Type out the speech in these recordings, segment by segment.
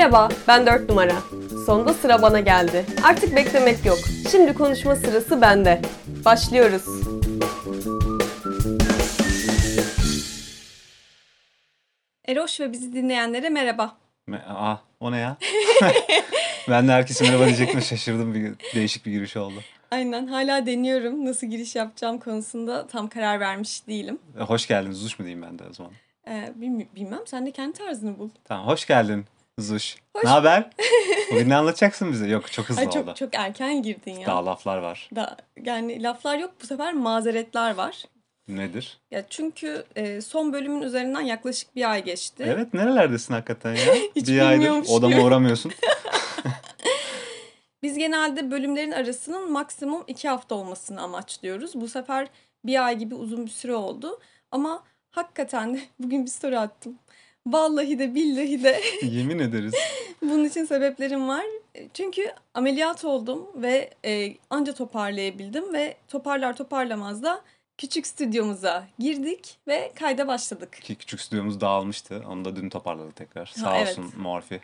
Merhaba, ben 4 numara. Sonunda sıra bana geldi. Artık beklemek yok. Şimdi konuşma sırası bende. Başlıyoruz. Eroş ve bizi dinleyenlere merhaba. Me- Aa, o ne ya? ben de herkese merhaba diyecektim şaşırdım bir değişik bir giriş oldu. Aynen hala deniyorum. Nasıl giriş yapacağım konusunda tam karar vermiş değilim. E, Hoş geldin Zuş mu diyeyim ben de o zaman. Ee, bilmi- bilmem sen de kendi tarzını bul. Tamam hoş geldin Zuş. Hoş- Ne haber? Bugün ne anlatacaksın bize? Yok çok hızlı Ay oldu. çok çok erken girdin ya. Daha laflar var. Da, yani laflar yok bu sefer mazeretler var. Nedir? Ya çünkü e, son bölümün üzerinden yaklaşık bir ay geçti. Evet nerelerdesin hakikaten ya? Hiç bir aydır odama uğramıyorsun. Biz genelde bölümlerin arasının maksimum iki hafta olmasını amaçlıyoruz. Bu sefer bir ay gibi uzun bir süre oldu. Ama hakikaten de bugün bir story attım. Vallahi de billahi de Yemin ederiz. bunun için sebeplerim var. Çünkü ameliyat oldum ve e, anca toparlayabildim ve toparlar toparlamaz da küçük stüdyomuza girdik ve kayda başladık. Ki küçük stüdyomuz dağılmıştı. Onu da dün toparladık tekrar. Sağ evet. olsun Morfi.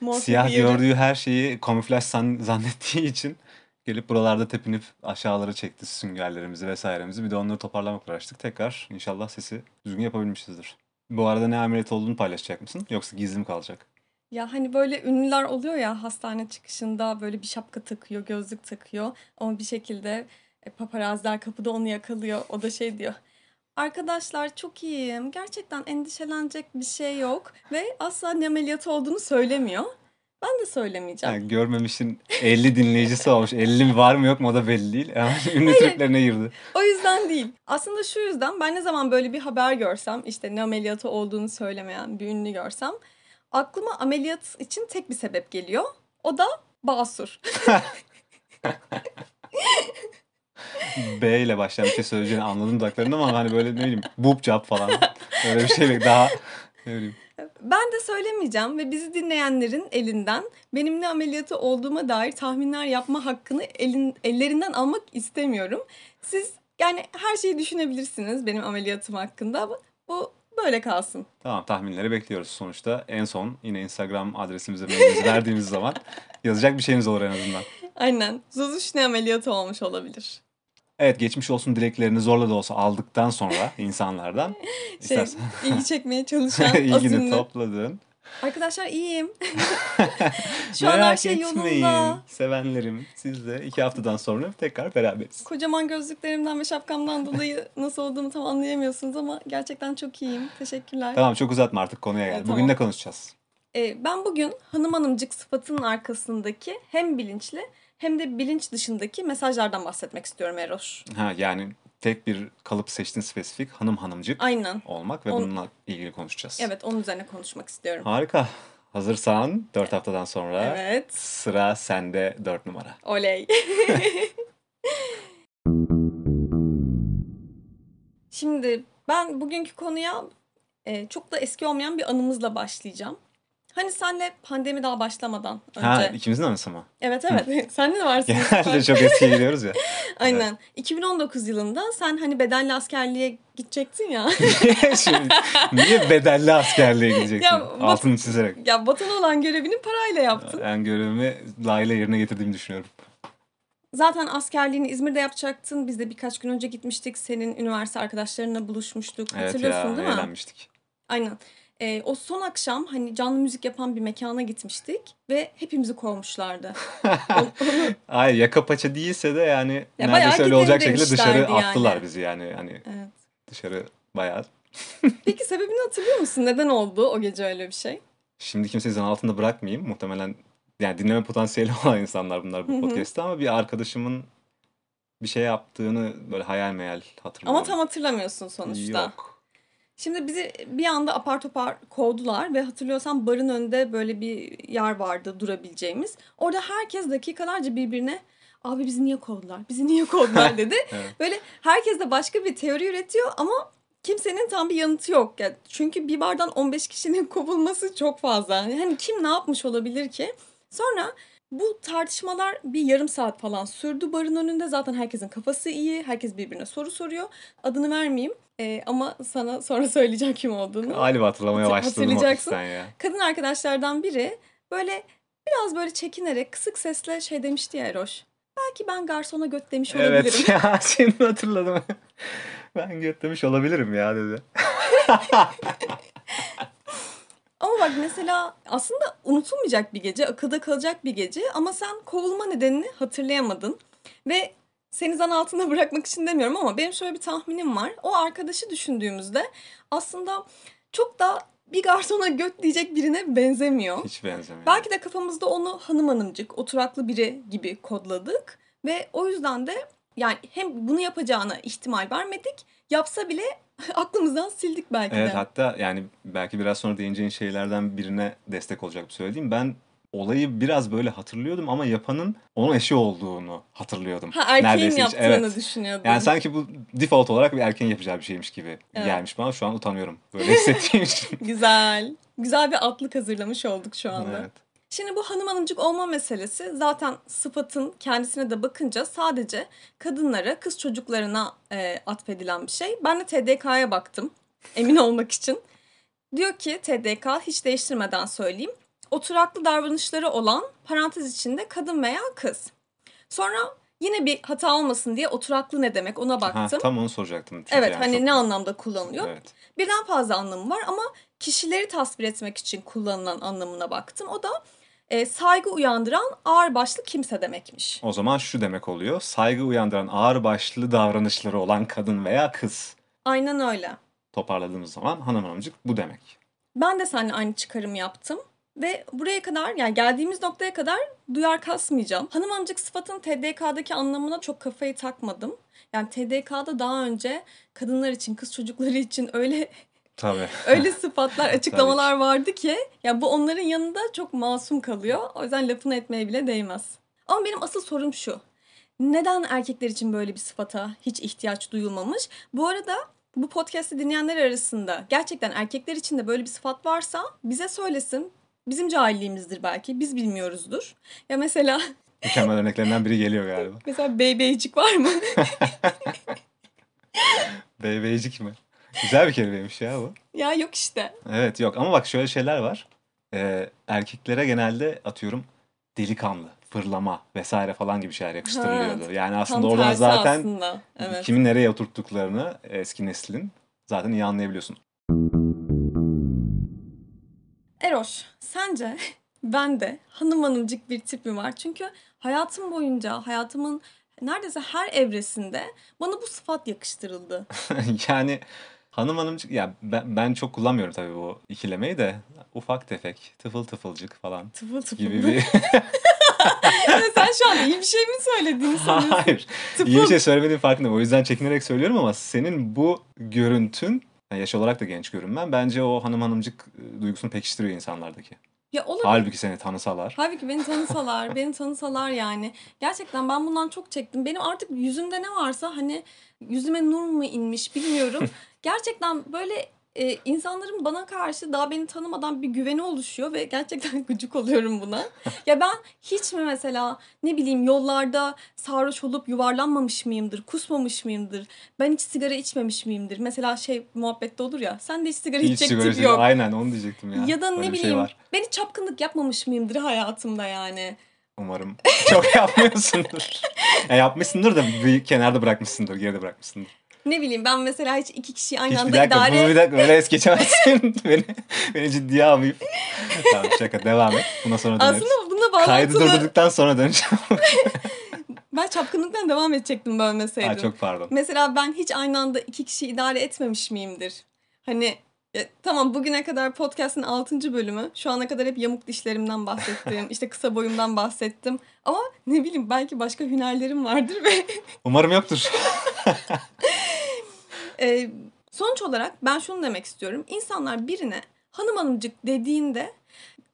Morfi Siyah yeri- gördüğü her şeyi kamuflaj san- zannettiği için gelip buralarda tepinip aşağılara çekti süngerlerimizi vesairemizi. Bir de onları toparlamakla uğraştık. Tekrar inşallah sesi düzgün yapabilmişizdir. Bu arada ne ameliyat olduğunu paylaşacak mısın? Yoksa gizli mi kalacak? Ya hani böyle ünlüler oluyor ya hastane çıkışında böyle bir şapka takıyor, gözlük takıyor ama bir şekilde e, paparazziler kapıda onu yakalıyor. O da şey diyor. Arkadaşlar çok iyiyim. Gerçekten endişelenecek bir şey yok ve asla ne ameliyatı olduğunu söylemiyor. Ben de söylemeyeceğim. Yani görmemişin 50 dinleyicisi olmuş. 50 mi var mı yok mu o da belli değil. Hemen ünlü triplerine girdi. O yüzden değil. Aslında şu yüzden ben ne zaman böyle bir haber görsem işte ne ameliyatı olduğunu söylemeyen bir ünlü görsem aklıma ameliyat için tek bir sebep geliyor. O da basur. B ile başlayan bir şey söyleyeceğini anladım dudaklarında ama hani böyle ne bileyim boob job falan. Öyle bir şeyle daha ne bileyim. Ben de söylemeyeceğim ve bizi dinleyenlerin elinden benim ne ameliyatı olduğuma dair tahminler yapma hakkını elin, ellerinden almak istemiyorum. Siz yani her şeyi düşünebilirsiniz benim ameliyatım hakkında. Bu, bu böyle kalsın. Tamam tahminleri bekliyoruz sonuçta. En son yine Instagram adresimize mailimizi verdiğimiz zaman yazacak bir şeyiniz olur en azından. Aynen. Zuzuş ne ameliyatı olmuş olabilir? Evet geçmiş olsun dileklerini zorla da olsa aldıktan sonra insanlardan Şey, istersen ilgi çekmeye çalışan ilgini azimli. topladın. Arkadaşlar iyiyim. Şu an her Merak şey etmeyin yolunda. sevenlerim. Siz de iki haftadan sonra tekrar beraberiz. Kocaman gözlüklerimden ve şapkamdan dolayı nasıl olduğumu tam anlayamıyorsunuz ama gerçekten çok iyiyim. Teşekkürler. Tamam çok uzatma artık konuya gel. Evet, Bugün tamam. ne konuşacağız? Ee, ben bugün hanım hanımcık sıfatının arkasındaki hem bilinçli hem de bilinç dışındaki mesajlardan bahsetmek istiyorum Eroş. Ha yani tek bir kalıp seçtin spesifik hanım hanımcık Aynen. olmak ve On- bununla ilgili konuşacağız. Evet onun üzerine konuşmak istiyorum. Harika. Hazırsan 4 haftadan sonra Evet. sıra sende 4 numara. Oley. Şimdi ben bugünkü konuya e, çok da eski olmayan bir anımızla başlayacağım. Hani senle pandemi daha başlamadan önce. Ha ikimizin anısı mı? Evet evet. Sen de varsın. Genelde çok eskiye gidiyoruz ya. Aynen. 2019 yılında sen hani bedelli askerliğe gidecektin ya. Şimdi, niye bedelli askerliğe gideceksin? Ya, Altını çizerek. ya vatan olan görevini parayla yaptın. Ben görevimi layığıyla yerine getirdiğimi düşünüyorum. Zaten askerliğini İzmir'de yapacaktın. Biz de birkaç gün önce gitmiştik. Senin üniversite arkadaşlarınla buluşmuştuk. Evet Hatırlıyorsun ya değil mi? eğlenmiştik. Aynen. Ee, o son akşam hani canlı müzik yapan bir mekana gitmiştik ve hepimizi kovmuşlardı. Onu- Ay yaka paça değilse de yani Ya neredeyse öyle olacak şekilde dışarı yani. attılar bizi yani. Hani evet. dışarı bayağı. Peki sebebini hatırlıyor musun? Neden oldu o gece öyle bir şey? Şimdi kimseyi zan altında bırakmayayım. Muhtemelen yani dinleme potansiyeli olan insanlar bunlar bu podcast'te ama bir arkadaşımın bir şey yaptığını böyle hayal meyal hatırlıyorum. Ama tam hatırlamıyorsun sonuçta. Yok. Şimdi bizi bir anda apar topar kovdular ve hatırlıyorsan barın önünde böyle bir yer vardı durabileceğimiz. Orada herkes dakikalarca birbirine abi bizi niye kovdular, bizi niye kovdular dedi. Evet. Böyle herkes de başka bir teori üretiyor ama kimsenin tam bir yanıtı yok. Yani çünkü bir bardan 15 kişinin kovulması çok fazla. Hani kim ne yapmış olabilir ki? Sonra Bu tartışmalar bir yarım saat falan sürdü barın önünde. Zaten herkesin kafası iyi. Herkes birbirine soru soruyor. Adını vermeyeyim. Ee, ama sana sonra söyleyeceğim kim olduğunu. Galiba hatırlamaya Hatır- başladım hafiften ya. Kadın arkadaşlardan biri böyle biraz böyle çekinerek kısık sesle şey demişti ya Eroş. Belki ben garsona göt demiş olabilirim. Evet ya şimdi hatırladım. ben götlemiş olabilirim ya dedi. Ama bak mesela aslında unutulmayacak bir gece, akılda kalacak bir gece ama sen kovulma nedenini hatırlayamadın. Ve seni zan altında bırakmak için demiyorum ama benim şöyle bir tahminim var. O arkadaşı düşündüğümüzde aslında çok da bir garsona göt diyecek birine benzemiyor. Hiç benzemiyor. Belki de kafamızda onu hanım hanımcık, oturaklı biri gibi kodladık. Ve o yüzden de yani hem bunu yapacağına ihtimal vermedik. Yapsa bile aklımızdan sildik belki Evet de. hatta yani belki biraz sonra değineceğin şeylerden birine destek olacak bir söylediğim. Ben olayı biraz böyle hatırlıyordum ama yapanın onun eşi olduğunu hatırlıyordum. Ha erkeğin Neredeyse hiç. yaptığını Evet. düşünüyordun. Yani sanki bu default olarak bir erkeğin yapacağı bir şeymiş gibi Evet. gelmiş bana. Şu an utanıyorum böyle hissettiğim için. Güzel. Güzel bir atlık hazırlamış olduk şu anda. evet. Şimdi bu hanım hanımcık olma meselesi zaten sıfatın kendisine de bakınca sadece kadınlara, kız çocuklarına e, atfedilen bir şey. Ben de TDK'ya baktım emin olmak için. Diyor ki TDK hiç değiştirmeden söyleyeyim. Oturaklı davranışları olan parantez içinde kadın veya kız. Sonra yine bir hata olmasın diye oturaklı ne demek ona Ha, baktım. tam onu soracaktım. Çünkü evet yani hani çok- ne anlamda kullanılıyor? Evet. Birden fazla anlamı var ama kişileri tasvir etmek için kullanılan anlamına baktım. O da e, saygı uyandıran ağır başlı kimse demekmiş. O zaman şu demek oluyor. Saygı uyandıran ağır başlı davranışları olan kadın veya kız. Aynen öyle. Toparladığımız zaman hanım hanımcık bu demek. Ben de seninle aynı çıkarım yaptım. Ve buraya kadar yani geldiğimiz noktaya kadar duyar kasmayacağım. Hanım amcık sıfatın TDK'daki anlamına çok kafayı takmadım. Yani TDK'da daha önce kadınlar için, kız çocukları için öyle Tabii. öyle sıfatlar, açıklamalar vardı ki ya bu onların yanında çok masum kalıyor. O yüzden lafını etmeye bile değmez. Ama benim asıl sorum şu. Neden erkekler için böyle bir sıfata hiç ihtiyaç duyulmamış? Bu arada bu podcast'i dinleyenler arasında gerçekten erkekler için de böyle bir sıfat varsa bize söylesin. Bizim cahilliğimizdir belki. Biz bilmiyoruzdur. Ya mesela Mükemmel örneklerinden biri geliyor galiba. mesela beybeycik var mı? Beybeycik mi? Güzel bir kelimeymiş ya bu. ya yok işte. Evet yok ama bak şöyle şeyler var. Ee, erkeklere genelde atıyorum delikanlı, fırlama vesaire falan gibi şeyler yakıştırılıyordu. Yani aslında oradan zaten aslında. Evet. kimin nereye oturttuklarını eski neslin zaten iyi anlayabiliyorsun. Eroş, sence ben de hanım hanımcık bir tip mi var? Çünkü hayatım boyunca, hayatımın neredeyse her evresinde bana bu sıfat yakıştırıldı. yani hanım hanımcık ya ben, ben çok kullanmıyorum tabii bu ikilemeyi de ufak tefek, tıfıl tıfılcık falan Tıfıl tıfıl. gibi bir Ya Sen şu an iyi bir şey mi söylediğini sanıyorsun? Hayır. Tıfıl. İyi bir şey söylemediğim farkındayım. O yüzden çekinerek söylüyorum ama senin bu görüntün yaş olarak da genç görünmen bence o hanım hanımcık e, duygusunu pekiştiriyor insanlardaki. Ya olabilir. Halbuki seni tanısalar. Halbuki beni tanısalar, beni tanısalar yani. Gerçekten ben bundan çok çektim. Benim artık yüzümde ne varsa hani yüzüme nur mu inmiş bilmiyorum. Gerçekten böyle e, insanların bana karşı daha beni tanımadan bir güveni oluşuyor ve gerçekten gıcık oluyorum buna. Ya ben hiç mi mesela ne bileyim yollarda sarhoş olup yuvarlanmamış mıyımdır, kusmamış mıyımdır, ben hiç sigara içmemiş miyimdir? Mesela şey muhabbette olur ya sen de hiç sigara Hiç içecek sigara tip yok. Aynen onu diyecektim ya. Ya da Böyle ne şey bileyim var. ben hiç çapkınlık yapmamış mıyımdır hayatımda yani. Umarım çok yapmıyorsundur. ya yapmışsındır da bir kenarda bırakmışsındır, geride bırakmışsındır. Ne bileyim ben mesela hiç iki kişiyi aynı Hiç bir anda dakika, idare... bunu bir dakika öyle es geçemezsin. beni, beni ciddiye almayıp. tamam şaka devam et. Bundan sonra döneriz. Aslında bununla Kaydı bağlantılı. durdurduktan sonra döneceğim. Ben çapkınlıktan devam edecektim bölmeseydim. ha, çok pardon. Mesela ben hiç aynı anda iki kişi idare etmemiş miyimdir? Hani e, tamam bugüne kadar podcast'ın 6. bölümü. Şu ana kadar hep yamuk dişlerimden bahsettim. işte kısa boyumdan bahsettim. Ama ne bileyim belki başka hünerlerim vardır ve Umarım yoktur. e, sonuç olarak ben şunu demek istiyorum. İnsanlar birine hanım hanımcık dediğinde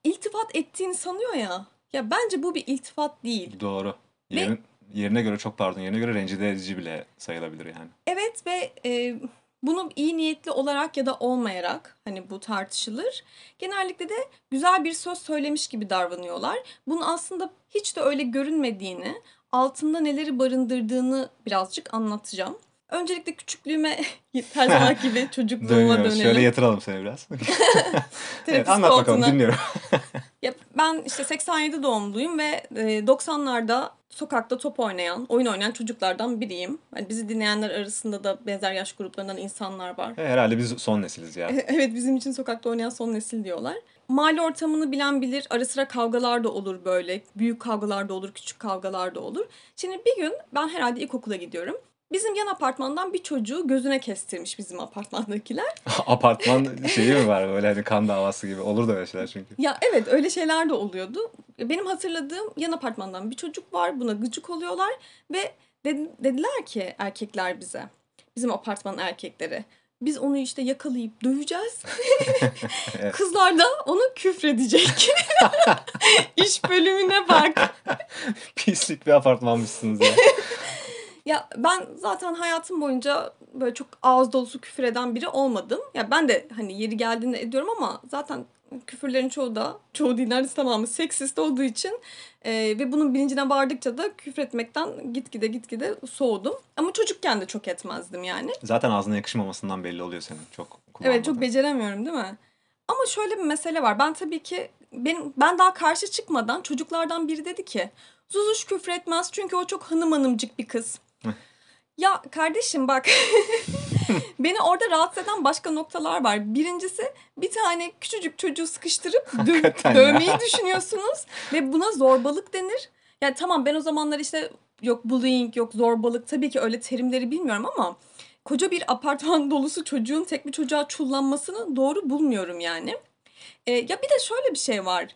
iltifat ettiğini sanıyor ya. Ya bence bu bir iltifat değil. Doğru. Ve- Yerin, yerine göre çok pardon. Yerine göre rencide edici bile sayılabilir yani. Evet ve e, Bunu iyi niyetli olarak ya da olmayarak hani bu tartışılır. Genellikle de güzel bir söz söylemiş gibi davranıyorlar. Bunun aslında hiç de öyle görünmediğini, altında neleri barındırdığını birazcık anlatacağım. Öncelikle küçüklüğüme her zaman gibi çocukluğuma dönelim. Şöyle yatıralım seni biraz. evet, anlat bakalım dinliyorum. Ya ben işte 87 doğumluyum ve e, 90'larda sokakta top oynayan, oyun oynayan çocuklardan biriyim. Hani bizi dinleyenler arasında da benzer yaş gruplarından insanlar var. E, Herhalde biz son nesiliz ya. Evet bizim için sokakta oynayan son nesil diyorlar. Mahalle ortamını bilen bilir. Ara sıra kavgalar da olur böyle. Büyük kavgalar da olur, küçük kavgalar da olur. Şimdi bir gün ben herhalde ilkokula gidiyorum. Bizim yan apartmandan bir çocuğu gözüne kestirmiş bizim apartmandakiler. Apartman şeyi mi var böyle hani kan davası gibi. Olur da öyle şeyler çünkü. Ya evet öyle şeyler de oluyordu. Benim hatırladığım yan apartmandan bir çocuk var. Buna gıcık oluyorlar ve de- dediler ki erkekler bize. Bizim apartmanın erkekleri. Biz onu işte yakalayıp döveceğiz. Evet. Kızlar da onu küfredecek. İş bölümüne bak. Pislik bir apartmanmışsınız ya. Ya ben zaten hayatım boyunca böyle çok ağız dolusu küfür eden biri olmadım. Ya ben de hani yeri geldiğinde ediyorum ama zaten küfürlerin çoğu da çoğu değil neredeyse tamamı seksist olduğu için e, ve bunun bilincine vardıkça da küfür etmekten gitgide gitgide soğudum. Ama çocukken de çok etmezdim yani. Zaten ağzına yakışmamasından belli oluyor senin. Çok Evet çok beceremiyorum değil mi? Ama şöyle bir mesele var. Ben tabii ki benim ben daha karşı çıkmadan çocuklardan biri dedi ki Zuzuş küfür etmez çünkü o çok hanım hanımcık bir kız. Ya kardeşim bak beni orada rahatsız eden başka noktalar var. Birincisi bir tane küçücük çocuğu sıkıştırıp dö- dövmeyi düşünüyorsunuz ve buna zorbalık denir. Yani tamam ben o zamanlar işte yok bullying yok zorbalık tabii ki öyle terimleri bilmiyorum ama koca bir apartman dolusu çocuğun tek bir çocuğa çullanmasını doğru bulmuyorum yani. Ee, ya bir de şöyle bir şey var.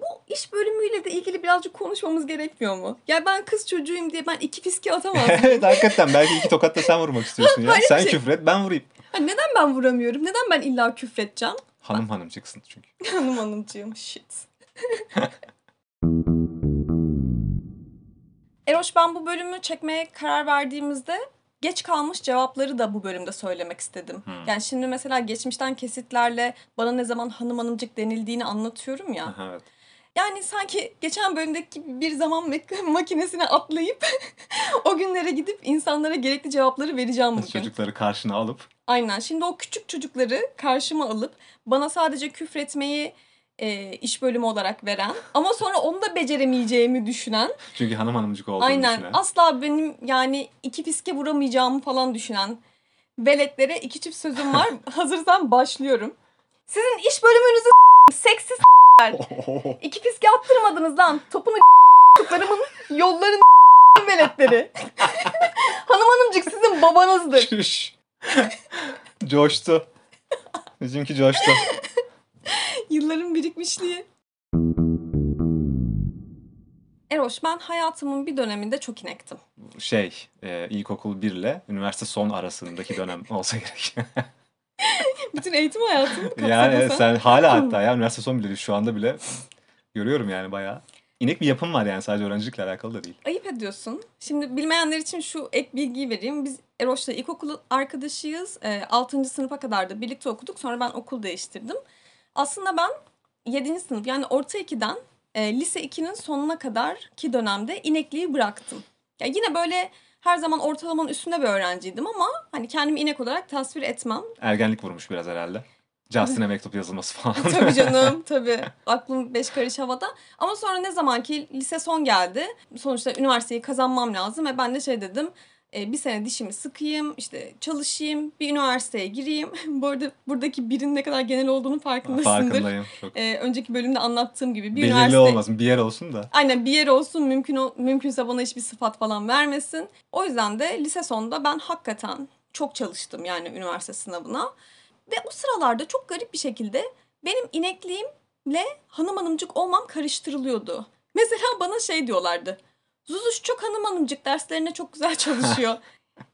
Bu iş bölümüyle de ilgili birazcık konuşmamız gerekmiyor mu? Ya ben kız çocuğuyum diye ben iki fiske atamaz mıyım? evet hakikaten belki iki tokat da sen vurmak istiyorsun ya. Sen şey- küfür et ben vurayım. Ha, neden ben vuramıyorum? Neden ben illa küfredeceğim? Hanım hanım çıksın çünkü. Hanım hanımcığım shit. Eroş ben bu bölümü çekmeye karar verdiğimizde geç kalmış cevapları da bu bölümde söylemek istedim. Hmm. Yani şimdi mesela geçmişten kesitlerle bana ne zaman hanım hanımcık denildiğini anlatıyorum ya. Evet. Yani sanki geçen bölümdeki bir zaman mak- makinesine atlayıp o günlere gidip insanlara gerekli cevapları vereceğim bugün. Çocukları karşına alıp Aynen. Şimdi o küçük çocukları karşıma alıp bana sadece küfretmeyi e, iş bölümü olarak veren ama sonra onu da beceremeyeceğimi düşünen çünkü hanım hanımcık olduğunu aynen düşünen. asla benim yani iki fiske vuramayacağımı falan düşünen veletlere iki çift sözüm var. Hazırsan başlıyorum. Sizin iş bölümünüzü seksiz iki fiske attırmadınız lan. Topunu çocuklarımın yollarını veletleri. Hanım hanımcık sizin babanızdır. Coştu. Bizimki coştu. Yılların birikmişliği. Eroş ben hayatımın bir döneminde çok inektim. Şey, e, ilkokul 1 ile üniversite son arasındaki dönem olsa gerek. Bütün eğitim hayatımı kapsadı yani sen. sen hala hatta ya üniversite son bile şu anda bile görüyorum yani bayağı. İnek bir yapım var yani sadece öğrencilikle alakalı da değil. Ayıp ediyorsun. Şimdi bilmeyenler için şu ek bilgiyi vereyim. Biz Eroş'la ilkokul arkadaşıyız. E, 6. sınıfa kadar da birlikte okuduk. Sonra ben okul değiştirdim. Aslında ben 7. sınıf yani orta 2'den e, lise 2'nin sonuna kadar ki dönemde inekliği bıraktım. Ya yine böyle her zaman ortalamanın üstünde bir öğrenciydim ama hani kendimi inek olarak tasvir etmem. Ergenlik vurmuş biraz herhalde. Justin'e mektup yazılması falan. tabii canım tabii. Aklım beş karış havada. Ama sonra ne zaman ki lise son geldi. Sonuçta üniversiteyi kazanmam lazım ve ben de şey dedim. E, bir sene dişimi sıkayım, işte çalışayım, bir üniversiteye gireyim. Bu arada buradaki birin ne kadar genel olduğunu farkındasındır. Farkındayım. Çok E, önceki bölümde anlattığım gibi bir belirli üniversite... olmasın bir yer olsun da. Aynen bir yer olsun mümkün ol- mümkünse bana hiçbir sıfat falan vermesin. O yüzden de lise sonunda ben hakikaten çok çalıştım yani üniversite sınavına. Ve o sıralarda çok garip bir şekilde benim inekliğimle hanım hanımcık olmam karıştırılıyordu. Mesela bana şey diyorlardı. Zuzuş çok hanım hanımcık derslerine çok güzel çalışıyor.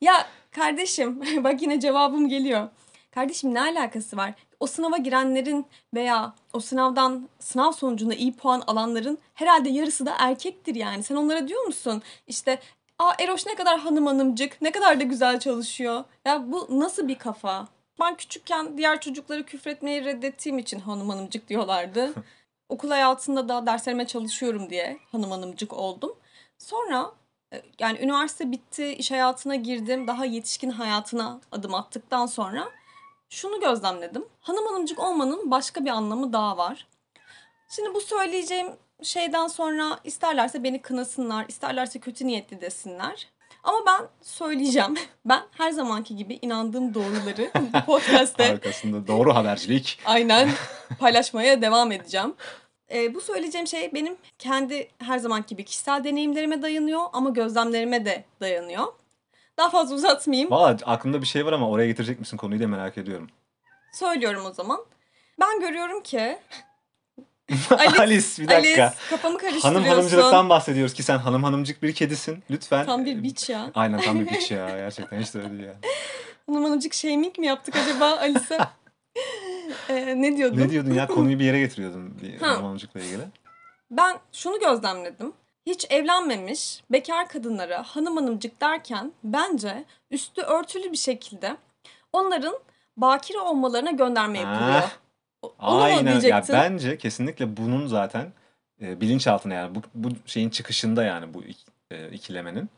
ya kardeşim bak yine cevabım geliyor. Kardeşim ne alakası var? O sınava girenlerin veya o sınavdan sınav sonucunda iyi puan alanların herhalde yarısı da erkektir yani. Sen onlara diyor musun? İşte Aa Eroş ne kadar hanım hanımcık, ne kadar da güzel çalışıyor. Ya bu nasıl bir kafa? Ben küçükken diğer çocukları küfretmeyi reddettiğim için hanım hanımcık diyorlardı. Okul hayatında da derslerime çalışıyorum diye hanım hanımcık oldum. Sonra e, yani üniversite bitti, iş hayatına girdim. Daha yetişkin hayatına adım attıktan sonra şunu gözlemledim. Hanım hanımcık olmanın başka bir anlamı daha var. Şimdi bu söyleyeceğim şeyden sonra isterlerse beni kınasınlar, isterlerse kötü niyetli desinler. Ama ben söyleyeceğim. Ben her zamanki gibi inandığım doğruları bu podcast'te Arkasında doğru habercilik. aynen paylaşmaya devam edeceğim. Ee, bu söyleyeceğim şey benim kendi her zamanki gibi kişisel deneyimlerime dayanıyor ama gözlemlerime de dayanıyor. Daha fazla uzatmayayım. Valla aklımda bir şey var ama oraya getirecek misin konuyu da merak ediyorum. Söylüyorum o zaman. Ben görüyorum ki Alice- Alice bir dakika. Alice kafamı karıştırıyorsun. Hanım hanımcılıktan bahsediyoruz ki sen hanım hanımcık bir kedisin. Lütfen. Tam bir biç ya. Aynen tam bir biç ya. Gerçekten hiç de öyle ya. Hanım hanımcık shaming mi yaptık acaba Alice'e? Ee, ne diyordum? Ne diyordun ya? Konuyu bir yere getiriyordun. Bir Ha. hanımcıkla ilgili. Ben şunu gözlemledim. Hiç evlenmemiş bekar kadınlara hanım hanımcık derken bence üstü örtülü bir şekilde onların bakire olmalarına gönderme yapılıyor. Onu mu Aynen. Ya bence kesinlikle bunun zaten e, bilinçaltına yani bu, bu şeyin çıkışında yani bu e, ikilemenin.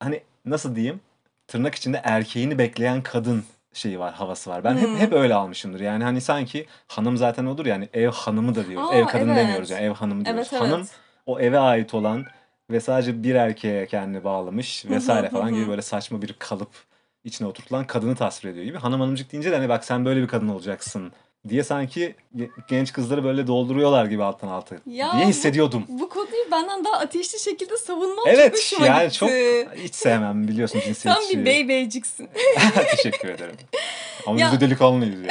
Hani nasıl diyeyim? Tırnak içinde erkeğini bekleyen kadın şeyi var, havası var. Ben Hmm. hep hep öyle almışımdır. Yani hani sanki hanım zaten odur yani ev hanımı da diyoruz. Aa, ev kadın evet. demiyoruz yani ev hanımı diyoruz. Evet evet. Hanım o eve ait olan ve sadece bir erkeğe kendini bağlamış vesaire falan gibi böyle saçma bir kalıp içine oturtulan kadını tasvir ediyor gibi. Hanım hanımcık deyince de hani bak sen böyle bir kadın olacaksın diye sanki ge- genç kızları böyle dolduruyorlar gibi alttan alta Ya diye bu- hissediyordum. Bu konuyu benden daha ateşli şekilde savunman çok Evet hoşuma yani gitti. çok hiç sevmem biliyorsun Sen cinsiyetçi. bir beybeyciksin. Teşekkür ederim. Ama Ya- biz de delikanlıyız yani.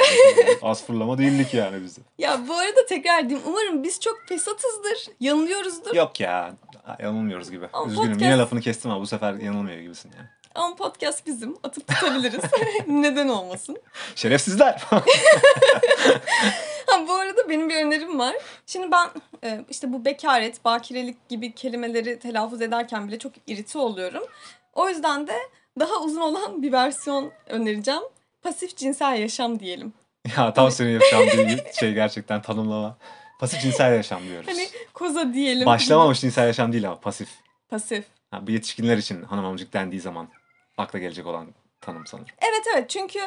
Az fırlama değildik yani biz de. ya bu arada tekrar edeyim. Umarım biz çok fesatızdır. Yanılıyoruzdur. Yok ya yanılmıyoruz gibi. Ama Üzgünüm podcast- yine lafını kestim ama bu sefer yanılmıyor gibisin yani. Ama podcast bizim. Atıp tutabiliriz. Neden olmasın? Şerefsizler. Ha, bu arada benim bir önerim var. Şimdi ben e, işte bu bekaret, bakirelik gibi kelimeleri telaffuz ederken bile çok irite oluyorum. O yüzden de daha uzun olan bir versiyon önereceğim. Pasif cinsel yaşam diyelim. ya tam senin yapacağın bir şey gerçekten tanımlama. Pasif cinsel yaşam diyoruz. Hani koza diyelim. Başlamamış cinsel yaşam değil ama pasif. Pasif. Ha, bu yetişkinler için hanım amcık dendiği zaman akla gelecek olan tanım sanırım. Evet evet çünkü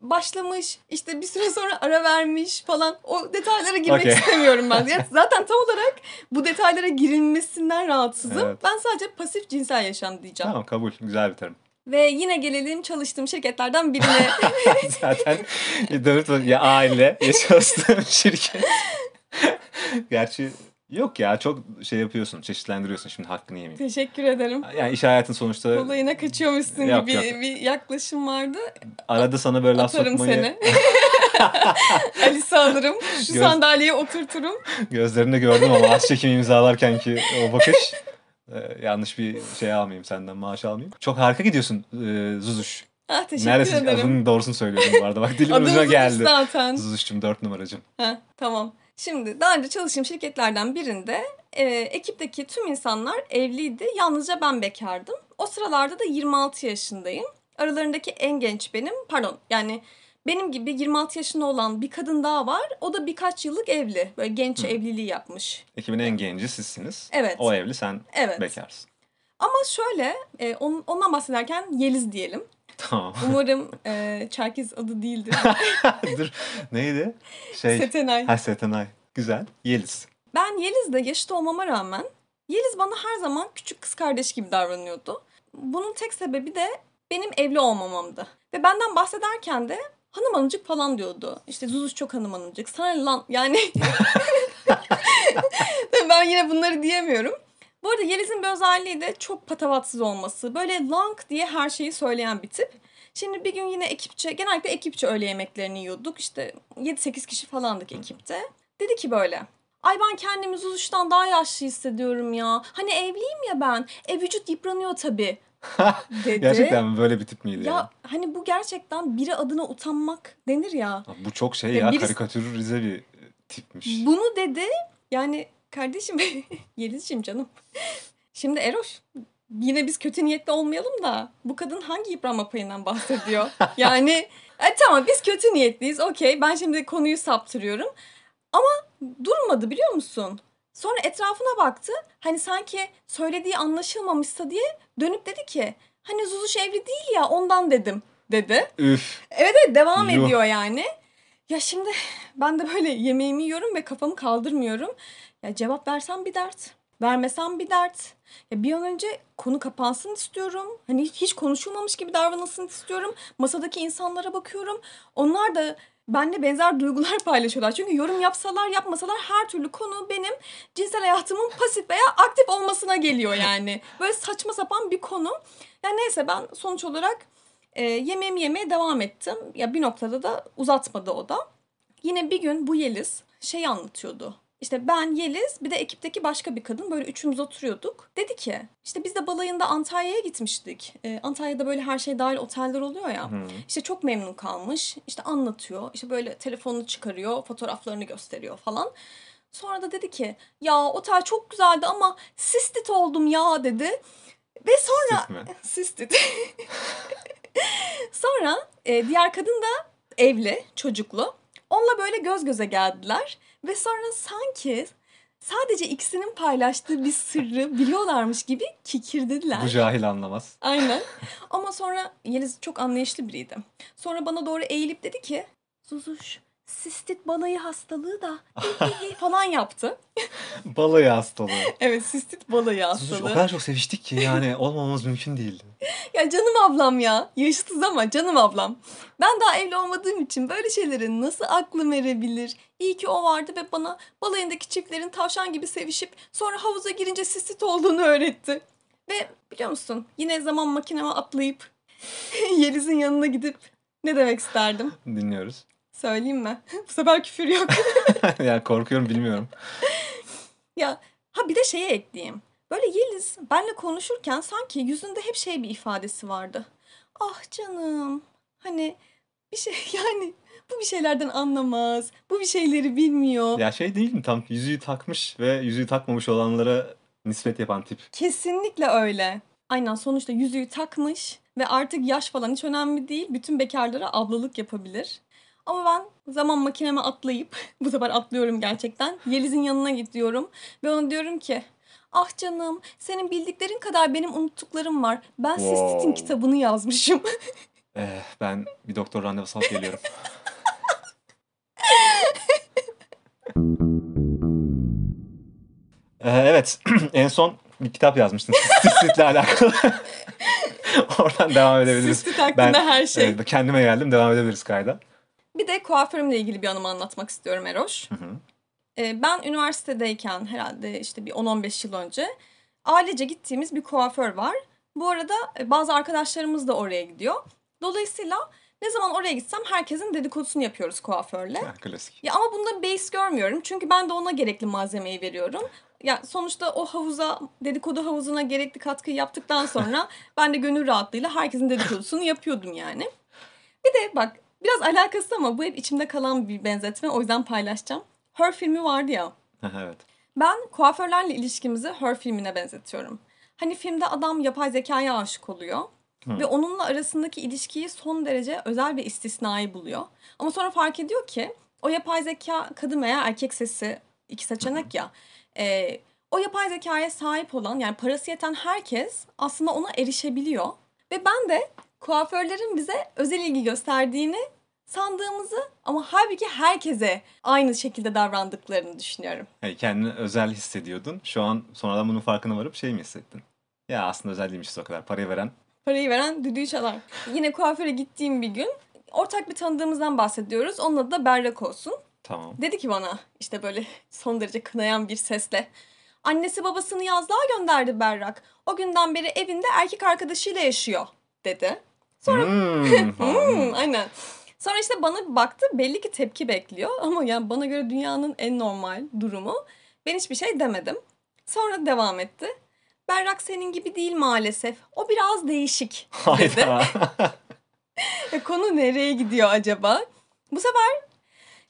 başlamış işte bir süre sonra ara vermiş falan o detaylara girmek Okey. istemiyorum ben. Ya zaten tam olarak bu detaylara girilmesinden rahatsızım. Evet. Ben sadece pasif cinsel yaşam diyeceğim. Tamam kabul. Güzel bir terim. Ve yine gelelim çalıştığım şirketlerden birine. Zaten dört ya aile ya çalıştığım şirket. Gerçi yok ya çok şey yapıyorsun çeşitlendiriyorsun şimdi hakkını yemeyeyim. Teşekkür ederim. Yani iş hayatın sonuçta Olayına kaçıyormuşsun Yok, gibi yok. bir yaklaşım vardı. arada sana böyle laf Atarım sokmayı seni. Alice alırım. Şu Göz- sandalyeye oturturum. gözlerinde gördüm ama az çekim imzalarken ki o bakış e, yanlış bir şey almayayım senden maaş almayayım. Çok harika gidiyorsun e, Zuzuş. Ah teşekkür Neredeyse ederim. adının doğrusunu söylüyorum bu arada. Bak dilimin ucuna geldi. zaten. Zuzuş'cum dört numaracım. Heh, tamam. Şimdi daha önce çalıştığım şirketlerden birinde e, ekipteki tüm insanlar evliydi. Yalnızca ben bekardım. O sıralarda da 26 yaşındayım. Aralarındaki en genç benim. Pardon yani benim gibi 26 yaşında olan bir kadın daha var. O da birkaç yıllık evli. Böyle genç Hı. evliliği yapmış. Ekibin en genci sizsiniz. Evet. O evli sen Evet. bekarsın. Ama şöyle e, on- ondan bahsederken Yeliz diyelim. Tamam. Umarım e, Çerkez adı değildir. Dur. Neydi? Şey. Setenay. Ha Setenay. Güzel. Yeliz. Ben Yeliz'le yaşıt olmama rağmen Yeliz bana her zaman küçük kız kardeş gibi davranıyordu. Bunun tek sebebi de benim evli olmamamdı. Ve benden bahsederken de hanım hanımcık falan diyordu. İşte Zuzuş çok hanım hanımcık. Sana lan yani. Ben yine bunları diyemiyorum. Bu arada Yeliz'in bir özelliği de çok patavatsız olması. Böyle lang diye her şeyi söyleyen bir tip. Şimdi bir gün yine ekipçe, genellikle ekipçe öğle yemeklerini yiyorduk. İşte 7-8 kişi falandık ekipte. Dedi ki böyle. Ay ben kendimi Zuzuş'tan daha yaşlı hissediyorum ya. Hani evliyim ya ben. E vücut yıpranıyor tabii. Dedi. Gerçekten mi? böyle bir tip miydi? Ya Ya. hani bu gerçekten biri adına utanmak denir ya. Bu çok şey Ya ya. birisi- Karikatürize bir e, tipmiş. Bunu dedi. Yani kardeşim Yelizciğim canım. Şimdi Eroş yine biz kötü niyetli olmayalım da bu kadın hangi yıpranma payından bahsediyor? yani e, tamam biz kötü niyetliyiz okey ben şimdi konuyu saptırıyorum. Ama durmadı biliyor musun? Sonra etrafına baktı. Hani sanki söylediği anlaşılmamışsa diye dönüp dedi ki hani Zuzuş evli değil ya ondan dedim dedi. Üf. Evet evet devam Yuh. ediyor yani. Ya şimdi ben de böyle yemeğimi yiyorum ve kafamı kaldırmıyorum. Ya cevap versem bir dert. Vermesem bir dert. Ya bir an önce konu kapansın istiyorum. Hani hiç, konuşulmamış gibi davranılsın istiyorum. Masadaki insanlara bakıyorum. Onlar da benimle benzer duygular paylaşıyorlar. Çünkü yorum yapsalar yapmasalar her türlü konu benim cinsel hayatımın pasif veya aktif olmasına geliyor yani. Böyle saçma sapan bir konu. Yani neyse ben sonuç olarak e, yemeğimi yemeye devam ettim. Ya bir noktada da uzatmadı o da. Yine bir gün bu Yeliz şey anlatıyordu. İşte ben Yeliz bir de ekipteki başka bir kadın böyle üçümüz oturuyorduk. Dedi ki işte biz de balayında Antalya'ya gitmiştik. E, Antalya'da böyle her şey dahil oteller oluyor ya. Hı. İşte çok memnun kalmış. İşte anlatıyor. İşte böyle telefonunu çıkarıyor, fotoğraflarını gösteriyor falan. Sonra da dedi ki ya otel çok güzeldi ama sistit oldum ya dedi. Ve sonra? Sistit. Sonra e, diğer kadın da evli, çocuklu. Onunla böyle göz göze geldiler. Ve sonra sanki sadece ikisinin paylaştığı bir sırrı biliyorlarmış gibi kikirdediler. Bu cahil anlamaz. Aynen. Ama sonra Yeliz çok anlayışlı biriydi. Sonra bana doğru eğilip dedi ki Zuzuş sistit balayı hastalığı da hi hi hi" falan yaptı. Balayı hastalığı. Evet sistit balayı Sus, o hastalığı. kadar çok seviştik ki yani olmamamız mümkün değildi. Ya canım ablam ya. Yaşıtız ama canım ablam. Ben daha evli olmadığım için böyle şeylere nasıl aklım erebilir? İyi ki o vardı ve bana balayındaki çiftlerin tavşan gibi sevişip sonra havuza girince sisit olduğunu öğretti. Ve biliyor musun yine zaman makineme atlayıp Yeliz'in yanına gidip ne demek isterdim? Dinliyoruz. Söyleyeyim mi? Bu sefer küfür yok. yani korkuyorum bilmiyorum. Ya ha bir de şeye ekleyeyim. Böyle Yeliz benle konuşurken sanki yüzünde hep şey bir ifadesi vardı. Ah canım. Hani bir şey yani bu bir şeylerden anlamaz. Bu bir şeyleri bilmiyor. Ya şey değil mi tam yüzüğü takmış ve yüzüğü takmamış olanlara nispet yapan tip. Kesinlikle öyle. Aynen sonuçta yüzüğü takmış ve artık yaş falan hiç önemli değil. Bütün bekarlara ablalık yapabilir. Ama ben zaman makineme atlayıp, bu sefer atlıyorum gerçekten. Yeliz'in yanına gidiyorum ve ona diyorum ki Ah canım senin bildiklerin kadar benim unuttuklarım var. Ben Wow. Sistit'in kitabını yazmışım. Eh, ben bir doktor randevusu alıp geliyorum. Ee, evet, en son bir kitap yazmıştın. Sisit'le alakalı. Oradan devam edebiliriz. Sistit hakkında her şey. evet, kendime geldim, devam edebiliriz kayda. Bir de kuaförümle ilgili bir anımı anlatmak istiyorum Eroş. Hı hı. Ee, ben üniversitedeyken herhalde işte bir 10-15 yıl önce ailece gittiğimiz bir kuaför var. Bu arada e, bazı arkadaşlarımız da oraya gidiyor. Dolayısıyla ne zaman oraya gitsem herkesin dedikodusunu yapıyoruz kuaförle. Ha, klasik. Ya ama bunda base görmüyorum. Çünkü ben de ona gerekli malzemeyi veriyorum. Ya sonuçta o havuza, dedikodu havuzuna gerekli katkıyı yaptıktan sonra ben de gönül rahatlığıyla herkesin dedikodusunu yapıyordum yani. Bir de bak biraz alakası ama bu hep içimde kalan bir benzetme. O yüzden paylaşacağım. Her filmi vardı ya. evet. Ben kuaförlerle ilişkimizi Her filmine benzetiyorum. Hani filmde adam yapay zekaya aşık oluyor. Hı. Ve onunla arasındaki ilişkiyi son derece özel ve istisnai buluyor. Ama sonra fark ediyor ki o yapay zeka kadın veya erkek sesi iki seçenek ya. Ee, o yapay zekaya sahip olan yani parası yeten herkes aslında ona erişebiliyor. Ve ben de kuaförlerin bize özel ilgi gösterdiğini sandığımızı ama halbuki herkese aynı şekilde davrandıklarını düşünüyorum. Yani kendini özel hissediyordun. Şu an sonradan bunun farkına varıp şey mi hissettin? Ya aslında özel değilmişiz o kadar. Parayı veren Parayı veren düdüğü çalar. Yine kuaföre gittiğim bir gün ortak bir tanıdığımızdan bahsediyoruz. Onun adı da Berrak olsun. tamam. Dedi ki bana işte böyle son derece kınayan bir sesle. Annesi babasını yazlığa gönderdi Berrak. O günden beri evinde erkek arkadaşıyla yaşıyor dedi. Sonra Hmm. Hmm, aynen. Sonra işte bana baktı belli ki tepki bekliyor ama yani bana göre dünyanın en normal durumu. Ben hiçbir şey demedim. Sonra devam etti. Berrak senin gibi değil maalesef. O biraz değişik dedi. E, konu nereye gidiyor acaba? Bu sefer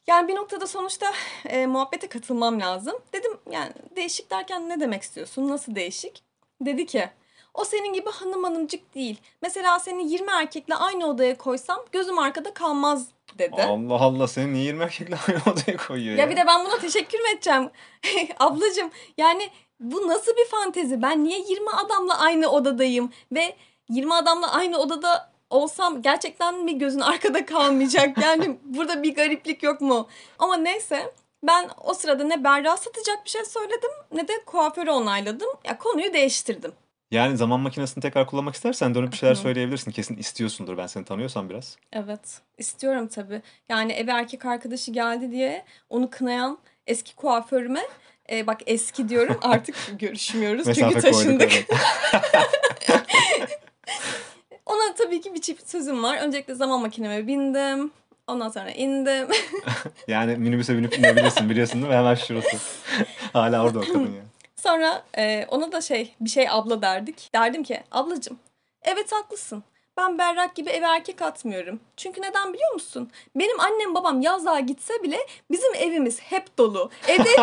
yani bir noktada sonuçta e, muhabbete katılmam lazım. Dedim yani değişik derken ne demek istiyorsun? Nasıl değişik? Dedi ki O senin gibi hanım hanımcık değil. Mesela seni 20 erkekle aynı odaya koysam gözüm arkada kalmaz dedi. Allah Allah seni niye 20 erkekle aynı odaya koyuyor ya? Ya bir de ben buna teşekkür mü edeceğim? Ablacığım yani bu nasıl bir fantezi? Ben niye 20 adamla aynı odadayım? Ve 20 adamla aynı odada olsam gerçekten mi gözün arkada kalmayacak? Yani burada bir gariplik yok mu? Ama neyse ben o sırada ne berra satacak bir şey söyledim ne de kuaförü onayladım. Ya konuyu değiştirdim. Yani zaman makinesini tekrar kullanmak istersen dönüp bir şeyler söyleyebilirsin. Kesin istiyorsundur ben seni tanıyorsam biraz. Evet istiyorum tabii. Yani eve erkek arkadaşı geldi diye onu kınayan eski kuaförüme e, bak eski diyorum artık görüşmüyoruz çünkü koyduk taşındık. evet. Ona tabii ki bir çift sözüm var. Öncelikle zaman makineme bindim. Ondan sonra indim. Yani minibüse binip inebilirsin biliyorsun değil mi? Hemen şurası. Hala orada o kadın ya. Sonra e, ona da şey bir şey abla derdik. Derdim ki ablacığım evet haklısın. Ben berrak gibi eve erkek atmıyorum. Çünkü neden biliyor musun? Benim annem babam yazlığa gitse bile bizim evimiz hep dolu. Evde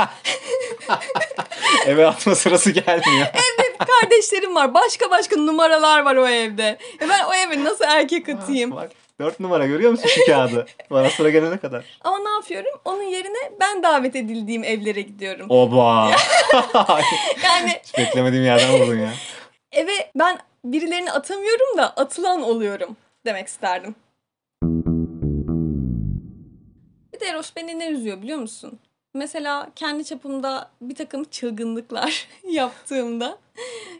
Eve atma sırası gelmiyor. kardeşlerim var. Başka başka numaralar var o evde. E ben o eve nasıl erkek atayım? Bak dört numara görüyor musun şu kağıdı? Bana sıra gelene kadar. Ama ne yapıyorum? Onun yerine ben davet edildiğim evlere gidiyorum. Oba. Yani Hiç beklemediğim yerden vurdun ya. eve ben birilerini atamıyorum da atılan oluyorum demek isterdim. Bir de Eroş beni ne üzüyor biliyor musun? Mesela kendi çapımda bir takım çılgınlıklar yaptığımda.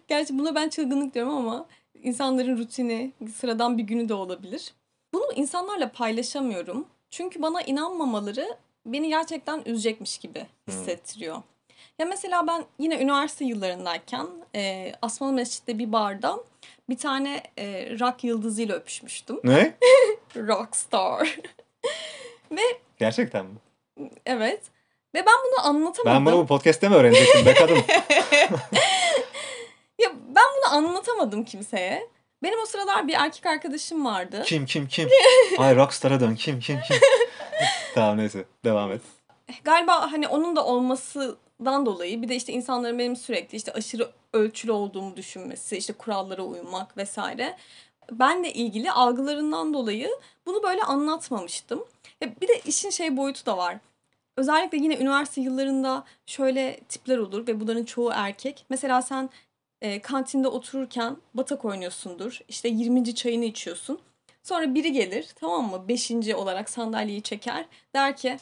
Gerçi buna ben çılgınlık diyorum ama insanların rutini, sıradan bir günü de olabilir. Bunu insanlarla paylaşamıyorum. Çünkü bana inanmamaları beni gerçekten üzecekmiş gibi hissettiriyor. Ya mesela ben yine üniversite yıllarındayken e, Asmalı Mescid'de bir barda bir tane e, rock yıldızıyla öpüşmüştüm. Ne? Rockstar. Gerçekten mi? evet. Ve ben bunu anlatamadım. Ben bunu bu podcast'te mi öğrenecektim be kadın? Ya ben bunu anlatamadım kimseye. Benim o sıralar bir erkek arkadaşım vardı. Kim kim kim? Ay Rockstar'a dön. Kim kim kim? tamam neyse devam et. Galiba hani onun da olmasından dolayı bir de işte insanların benim sürekli işte aşırı ölçülü olduğumu düşünmesi, işte kurallara uymak vesaire. Benle ilgili algılarından dolayı bunu böyle anlatmamıştım. Ya bir de işin şey boyutu da var. Özellikle yine üniversite yıllarında şöyle tipler olur ve bunların çoğu erkek. Mesela sen e, kantinde otururken batak oynuyorsundur. İşte 20. çayını içiyorsun. Sonra biri gelir tamam mı? Beşinci olarak sandalyeyi çeker. Der ki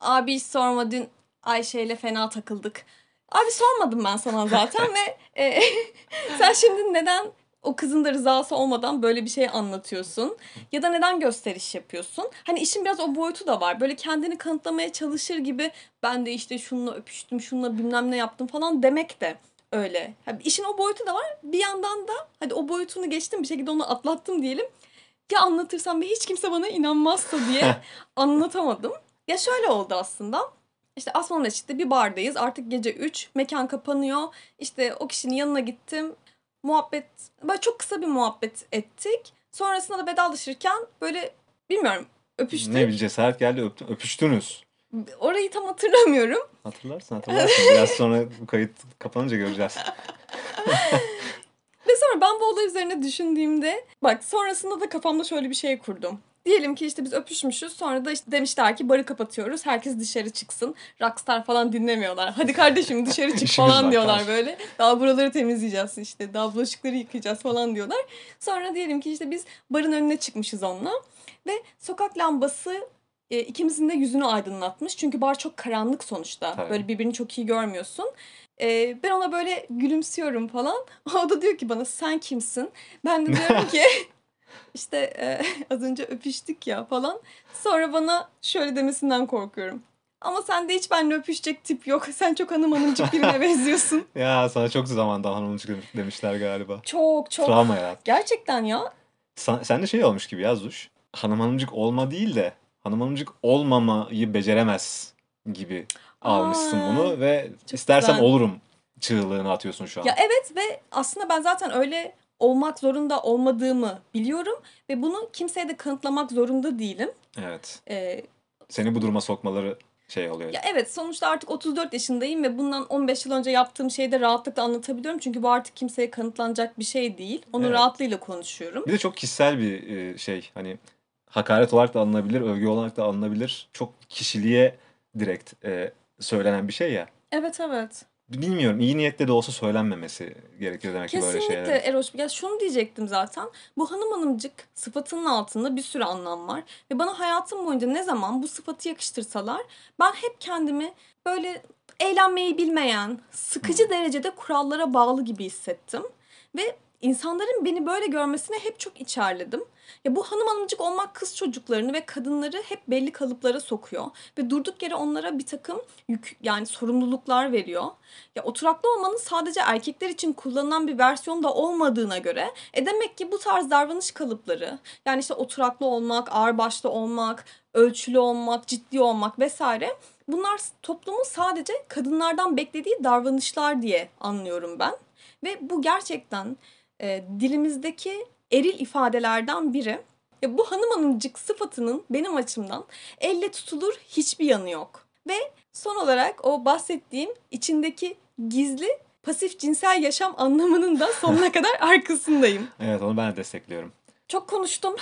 abi hiç sorma dün Ayşe ile fena takıldık. Abi sormadım ben sana zaten ve e, sen şimdi neden o kızın da rızası olmadan böyle bir şey anlatıyorsun? Ya da neden gösteriş yapıyorsun? Hani işin biraz o boyutu da var. Böyle kendini kanıtlamaya çalışır gibi ben de işte şununla öpüştüm, şununla bilmem ne yaptım falan demek de öyle. Yani işin o boyutu da var. Bir yandan da hadi o boyutunu geçtim bir şekilde onu atlattım diyelim. Ya anlatırsam ve hiç kimse bana inanmazsa diye anlatamadım. Ya şöyle oldu aslında. İşte Asmalı Mescid'de bir bardayız. Artık gece 3. Mekan kapanıyor. İşte o kişinin yanına gittim. Muhabbet, böyle çok kısa bir muhabbet ettik. Sonrasında da vedalaşırken böyle bilmiyorum öpüştük. Ne bir cesaret geldi öptü, öpüştünüz. Orayı tam hatırlamıyorum. Hatırlarsın hatırlarsın. Biraz sonra bu kayıt kapanınca göreceğiz. Ve sonra ben bu olay üzerine düşündüğümde bak sonrasında da kafamda şöyle bir şey kurdum. Diyelim ki işte biz öpüşmüşüz sonra da işte demişler ki barı kapatıyoruz herkes dışarı çıksın. Rockstar falan dinlemiyorlar. Hadi kardeşim dışarı çık falan diyorlar böyle. Daha buraları temizleyeceğiz işte daha bulaşıkları yıkayacağız falan diyorlar. Sonra diyelim ki işte biz barın önüne çıkmışız onunla. Ve sokak lambası e, ikimizin de yüzünü aydınlatmış. Çünkü bar çok karanlık sonuçta. Tabii. Böyle birbirini çok iyi görmüyorsun. E, ben ona böyle gülümsüyorum falan. O da diyor ki bana sen kimsin? Ben de diyorum ki işte e, az önce öpüştük ya falan. Sonra bana şöyle demesinden korkuyorum. Ama sende hiç benimle öpüşecek tip yok. Sen çok hanım hanımcık birine benziyorsun. Ya sana çok zamandan hanımcık demişler galiba. Çok çok. Travma ya. Gerçekten ya. Sen, sen de şey olmuş gibi ya Zuş. Hanım hanımcık olma değil de hanımcık olmamayı beceremez gibi almışsın Aa, bunu ve çok istersem güzel. olurum çığlığını atıyorsun şu an. Ya evet ve aslında ben zaten öyle olmak zorunda olmadığımı biliyorum. Ve bunu kimseye de kanıtlamak zorunda değilim. Evet. Ee, Seni bu duruma sokmaları şey oluyor. Ya evet sonuçta artık 34 yaşındayım ve bundan 15 yıl önce yaptığım şeyi de rahatlıkla anlatabiliyorum. Çünkü bu artık kimseye kanıtlanacak bir şey değil. Onun Evet. rahatlığıyla konuşuyorum. Bir de çok kişisel bir e, şey. Hani hakaret olarak da alınabilir, övgü olarak da alınabilir. Çok kişiliğe direkt e, söylenen bir şey ya. Evet evet. Bilmiyorum iyi niyetle de olsa söylenmemesi gerekir demek ki böyle Kesinlikle şeyler. Eroş. Ya şunu diyecektim zaten. Bu hanım hanımcık sıfatının altında bir sürü anlam var. Ve bana hayatım boyunca ne zaman bu sıfatı yakıştırsalar ben hep kendimi böyle eğlenmeyi bilmeyen, sıkıcı derecede kurallara bağlı gibi hissettim. Ve insanların beni böyle görmesine hep çok içerledim. Ya bu hanım hanımcık olmak kız çocuklarını ve kadınları hep belli kalıplara sokuyor. Ve durduk yere onlara bir takım yük yani sorumluluklar veriyor. Ya oturaklı olmanın sadece erkekler için kullanılan bir versiyon da olmadığına göre e demek ki bu tarz davranış kalıpları yani işte oturaklı olmak, ağırbaşlı olmak, ölçülü olmak, ciddi olmak vesaire bunlar toplumun sadece kadınlardan beklediği davranışlar diye anlıyorum ben. Ve bu gerçekten e, dilimizdeki eril ifadelerden biri. Ya bu hanım hanımcık sıfatının benim açımdan elle tutulur hiçbir yanı yok. Ve son olarak o bahsettiğim içindeki gizli pasif cinsel yaşam anlamının da sonuna kadar arkasındayım. Evet onu ben de destekliyorum. Çok konuştum.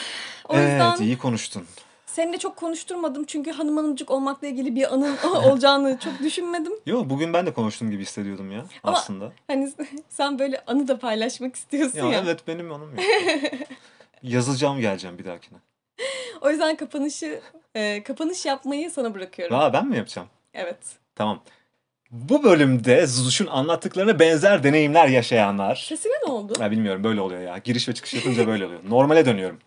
O yüzden Evet iyi konuştun. Seni de çok konuşturmadım çünkü hanım hanımcık olmakla ilgili bir anın olacağını çok düşünmedim. Yo bugün ben de konuştuğum gibi hissediyordum ya Ama- aslında. Hani sen böyle anı da paylaşmak istiyorsun Ya, ya. evet benim anım yok. Yazacağım geleceğim bir dahakine. O yüzden kapanışı e, kapanış yapmayı sana bırakıyorum. Aa ben mi yapacağım? Evet. Tamam. Bu bölümde Zuzuş'un anlattıklarına benzer deneyimler yaşayanlar. Sesine ne oldu? Ya bilmiyorum böyle oluyor ya. Giriş ve çıkış yapınca böyle oluyor. Normale dönüyorum.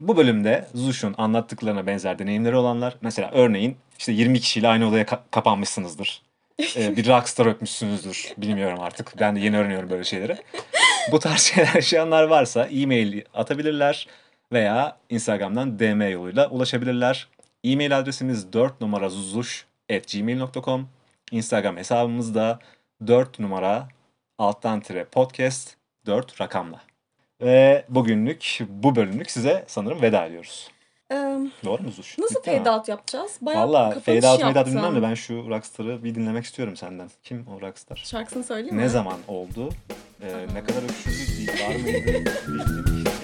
Bu bölümde Zuzuş'un anlattıklarına benzer deneyimleri olanlar. Mesela örneğin işte 20 kişiyle aynı odaya ka- kapanmışsınızdır. Ee, bir rockstar öpmüşsünüzdür. Bilmiyorum artık. Ben de yeni öğreniyorum böyle şeyleri. Bu tarz şeyler yaşayanlar varsa e-mail atabilirler veya Instagram'dan DM yoluyla ulaşabilirler. E-mail adresimiz 4 numara gmail.com Instagram hesabımız da 4 numara alttan tire podcast 4 rakamla. Ve bugünlük bu bölümlük size sanırım veda ediyoruz. Ee, Doğru mu Zuş? nasıl Bitti mi? fade out yapacağız? Bayağı Valla fade out made out bilmem de ben şu Rockstar'ı bir dinlemek istiyorum senden. Kim o Rockstar? Şarkısını söyleyeyim mi? Ne zaman oldu? Ee, ne kadar öpüşüldü? Var mıydı?